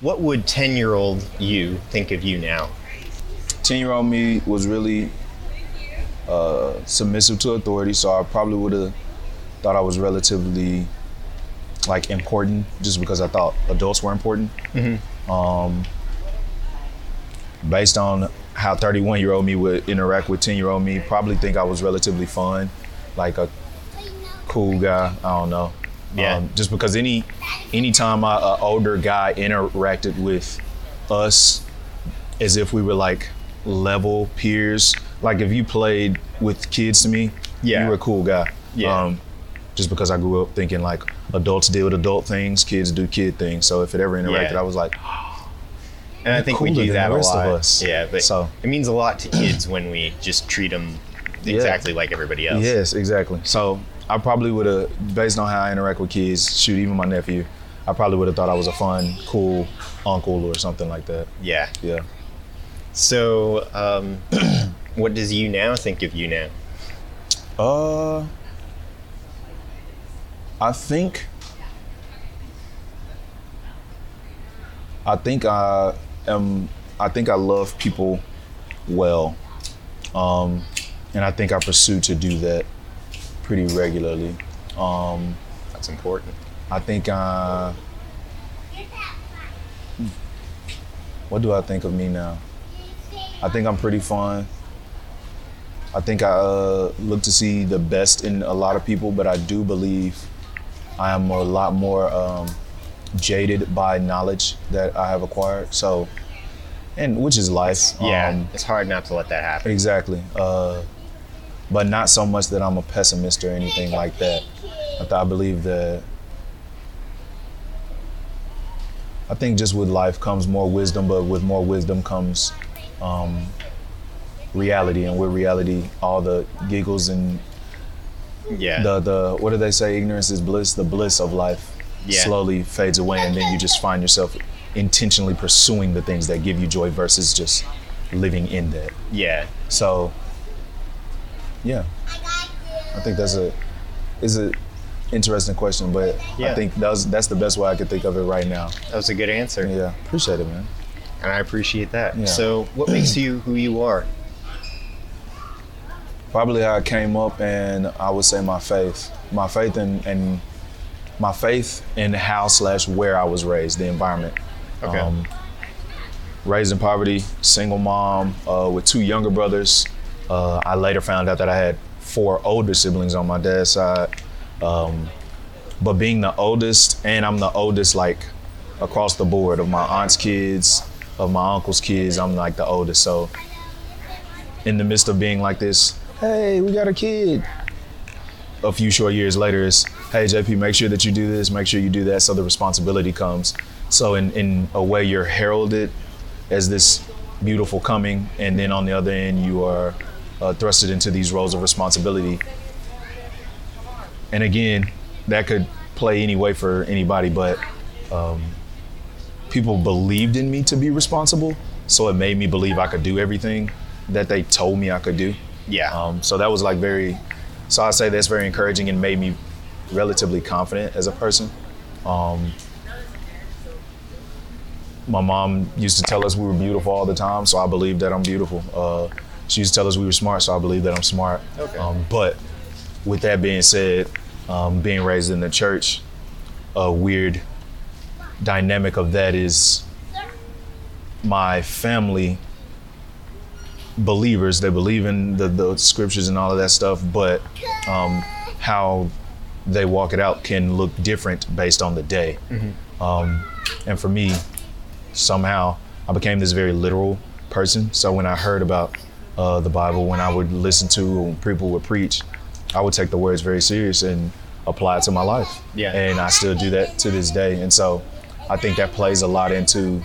What would 10 year old you think of you now? 10 year old me was really uh, submissive to authority, so I probably would have thought I was relatively like important just because I thought adults were important. Um, based on how 31 year old me would interact with 10 year old me, probably think I was relatively fun, like a cool guy. I don't know. Yeah. Um, just because any anytime I, a older guy interacted with us as if we were like level peers, like if you played with kids to me, Yeah. you were a cool guy. Yeah. Um, just because I grew up thinking like adults deal with adult things, kids do kid things. So if it ever interacted, Yeah. I was like, And I think we do that a lot. us. Yeah, but So- it means a lot to kids when we just treat them exactly like everybody else. Yes, exactly. So I probably would have, based on how I interact with kids, shoot, even my nephew, I probably would have thought I was a fun, cool uncle or something like that. Yeah. Yeah. So, um, what does you now think of you now? Uh, I think, I think I am, I think I love people well. Um, and I think I pursue to do that pretty regularly. Um, That's important. I think uh what do I think of me now? I think I'm pretty fun. I think I uh, look to see the best in a lot of people, but I do believe I am a lot more um, jaded by knowledge that I have acquired. So, and which is life. Yeah, Um, it's hard not to let that happen. Exactly. Uh, but not so much that I'm a pessimist or anything like that. I, th- I believe that. I think just with life comes more wisdom, but with more wisdom comes um, reality, and with reality, all the giggles and Yeah. the the what do they say? Ignorance is bliss. The bliss of life Yeah. slowly fades away, and then you just find yourself intentionally pursuing the things that give you joy versus just living in that. yeah. So, yeah, I think that's a is a interesting question, but Yeah. I think that's that's the best way I could think of it right now. That was a good answer. Yeah, appreciate it, man. And I appreciate that. Yeah. So, what makes you who you are? Probably how I came up, and I would say my faith, my faith in and my faith in how slash where I was raised, the environment. Okay. raised in poverty, single mom uh, with two younger brothers. Uh, I later found out that I had four older siblings on my dad's side. Um, but being the oldest, and I'm the oldest like across the board of my aunt's kids, of my uncle's kids, I'm like the oldest. So in the midst of being like this, hey, we got a kid. A few short years later, it's, hey, JP, make sure that you do this, make sure you do that. So the responsibility comes. So in, in a way, you're heralded as this beautiful coming, and then on the other end, you are uh, thrusted into these roles of responsibility. And again, that could play any way for anybody, but um, people believed in me to be responsible, so it made me believe I could do everything that they told me I could do. Yeah. Um, so that was like very, so I say that's very encouraging and made me relatively confident as a person. Um, my mom used to tell us we were beautiful all the time, so I believe that I'm beautiful. Uh, she used to tell us we were smart, so I believe that I'm smart. Okay. Um, but with that being said, um, being raised in the church, a weird dynamic of that is my family believers they believe in the, the scriptures and all of that stuff but um, how they walk it out can look different based on the day um, and for me somehow i became this very literal person so when i heard about uh, the bible when i would listen to when people would preach i would take the words very serious and apply it to my life Yeah. and i still do that to this day and so i think that plays a lot into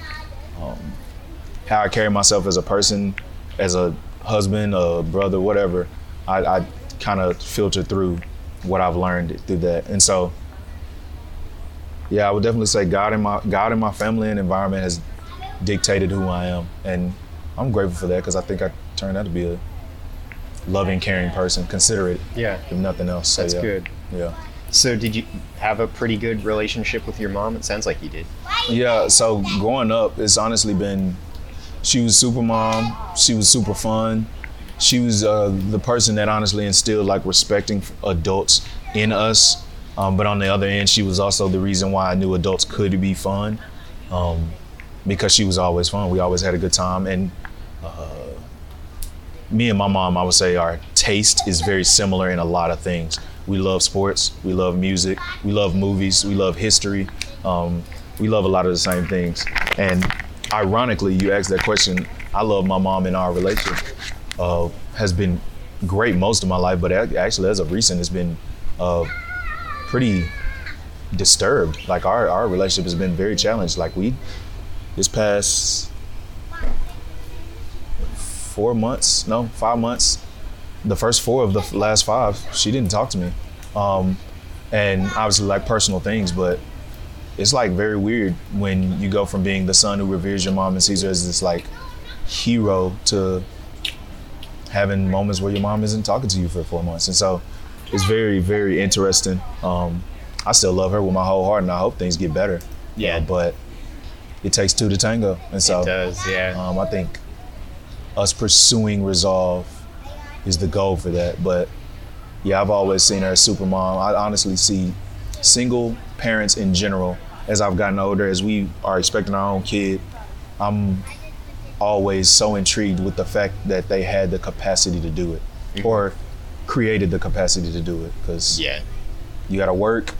how I carry myself as a person, as a husband, a brother, whatever, I, I kind of filter through what I've learned through that. And so, yeah, I would definitely say God in my God in my family and environment has dictated who I am, and I'm grateful for that because I think I turned out to be a loving, caring person, considerate, yeah. if nothing else. So, That's yeah. good. Yeah. So did you have a pretty good relationship with your mom? It sounds like you did. Yeah, so growing up, it's honestly been. She was super mom. She was super fun. She was uh, the person that honestly instilled like respecting adults in us. Um, but on the other end, she was also the reason why I knew adults could be fun, um, because she was always fun. We always had a good time, and me and my mom, I would say, our taste is very similar in a lot of things. We love sports, we love music, we love movies, we love history. Um, we love a lot of the same things. And ironically, you asked that question. I love my mom and our relationship uh, has been great most of my life, but actually, as of recent, it's been uh, pretty disturbed. Like our our relationship has been very challenged. Like we, this past four months, no, five months, the first four of the last five, she didn't talk to me. Um, and obviously like personal things, but it's like very weird when you go from being the son who reveres your mom and sees her as this like hero to having moments where your mom isn't talking to you for four months. And so it's very, very interesting. Um, I still love her with my whole heart and I hope things get better. Yeah. Uh, but it takes two to tango. And so it does, yeah. um, I think us pursuing resolve is the goal for that. But yeah, I've always seen her as super mom. I honestly see single parents in general as I've gotten older, as we are expecting our own kid. I'm always so intrigued with the fact that they had the capacity to do it mm-hmm. or created the capacity to do it because yeah. you got to work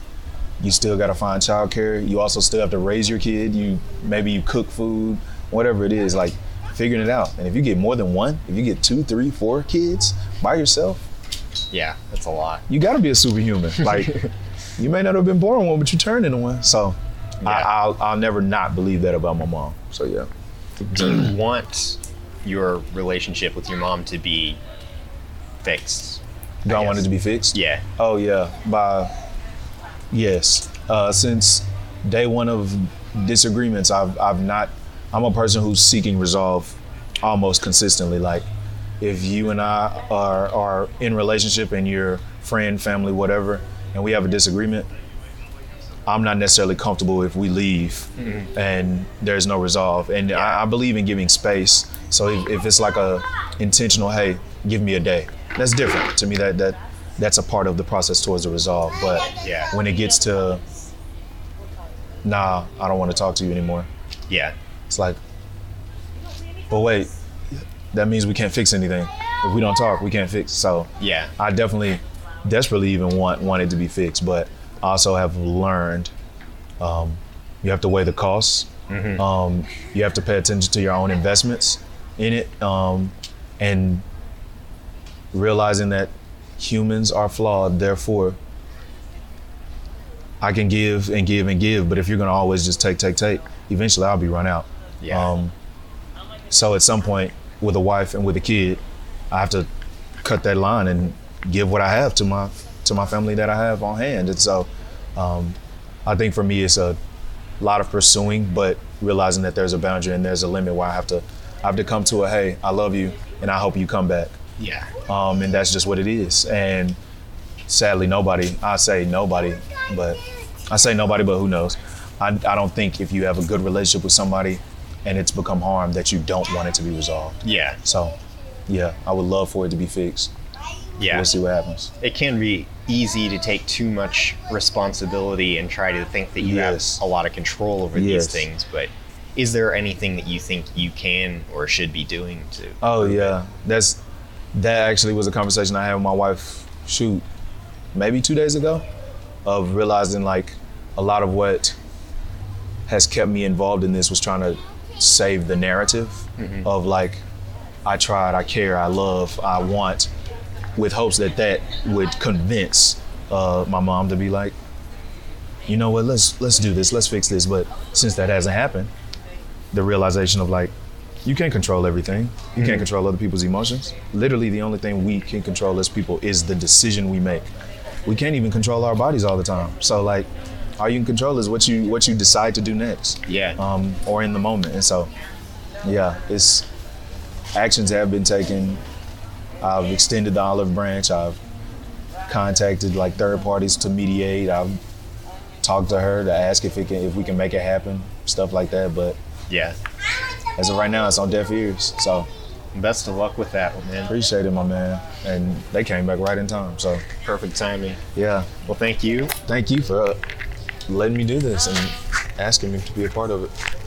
you still got to find childcare you also still have to raise your kid you maybe you cook food whatever it is like figuring it out and if you get more than one if you get two three four kids by yourself Yeah, that's a lot. you got to be a superhuman like you may not have been born one but you turned into one so I, Yeah. I'll, I'll never not believe that about my mom so yeah Do you want your relationship with your mom to be fixed? do I, I want it to be fixed Yeah. Oh yeah, by yes. Uh, since day one of disagreements, I've I've not. I'm a person who's seeking resolve almost consistently. Like if you and I are are in relationship and you're friend, family, whatever, and we have a disagreement, I'm not necessarily comfortable if we leave mm-hmm. and there's no resolve. And I, I believe in giving space. So if, if it's like a intentional, hey, give me a day, that's different to me. That that that's a part of the process towards the resolve. But Yeah. when it gets to, nah, I don't want to talk to you anymore. Yeah. It's like, but wait, that means we can't fix anything. If we don't talk, we can't fix. So Yeah. I definitely, desperately even want want it to be fixed, but I also have learned um, you have to weigh the costs. Um, you have to pay attention to your own investments in it, um, and realizing that humans are flawed. Therefore, I can give and give and give, but if you're gonna always just take, take, take, eventually I'll be run out. Yeah. Um, so at some point, with a wife and with a kid, I have to cut that line and give what I have to my to my family that I have on hand. And so, um, I think for me, it's a lot of pursuing, but realizing that there's a boundary and there's a limit where I have to I have to come to a hey, I love you, and I hope you come back. yeah. Um, and that's just what it is. And sadly, nobody, I say nobody, but I say nobody, but who knows? I, I don't think if you have a good relationship with somebody and it's become harm that you don't want it to be resolved. Yeah. So, yeah, I would love for it to be fixed. Yeah. We'll see what happens. It can be easy to take too much responsibility and try to think that you Yes. have a lot of control over Yes. these things, but is there anything that you think you can or should be doing to Oh yeah, that's that actually was a conversation I had with my wife. Shoot, maybe two days ago, of realizing like a lot of what has kept me involved in this was trying to save the narrative of like I tried, I care, I love, I want, with hopes that that would convince uh, my mom to be like, you know what, let's let's do this, let's fix this. But since that hasn't happened, the realization of like you can't control everything. You can't control other people's emotions. Literally, the only thing we can control as people is the decision we make. We can't even control our bodies all the time. So, like, all you can control is what you what you decide to do next, Yeah. um, or in the moment. And so, yeah, it's actions have been taken. I've extended the olive branch. I've contacted like third parties to mediate. I've talked to her to ask if it can if we can make it happen, stuff like that. But Yeah. as of right now, it's on deaf ears. So Best of luck with that one, man. appreciate it, my man. And they came back right in time. So Perfect timing. yeah, Well, thank you. thank you for uh, letting me do this and asking me to be a part of it.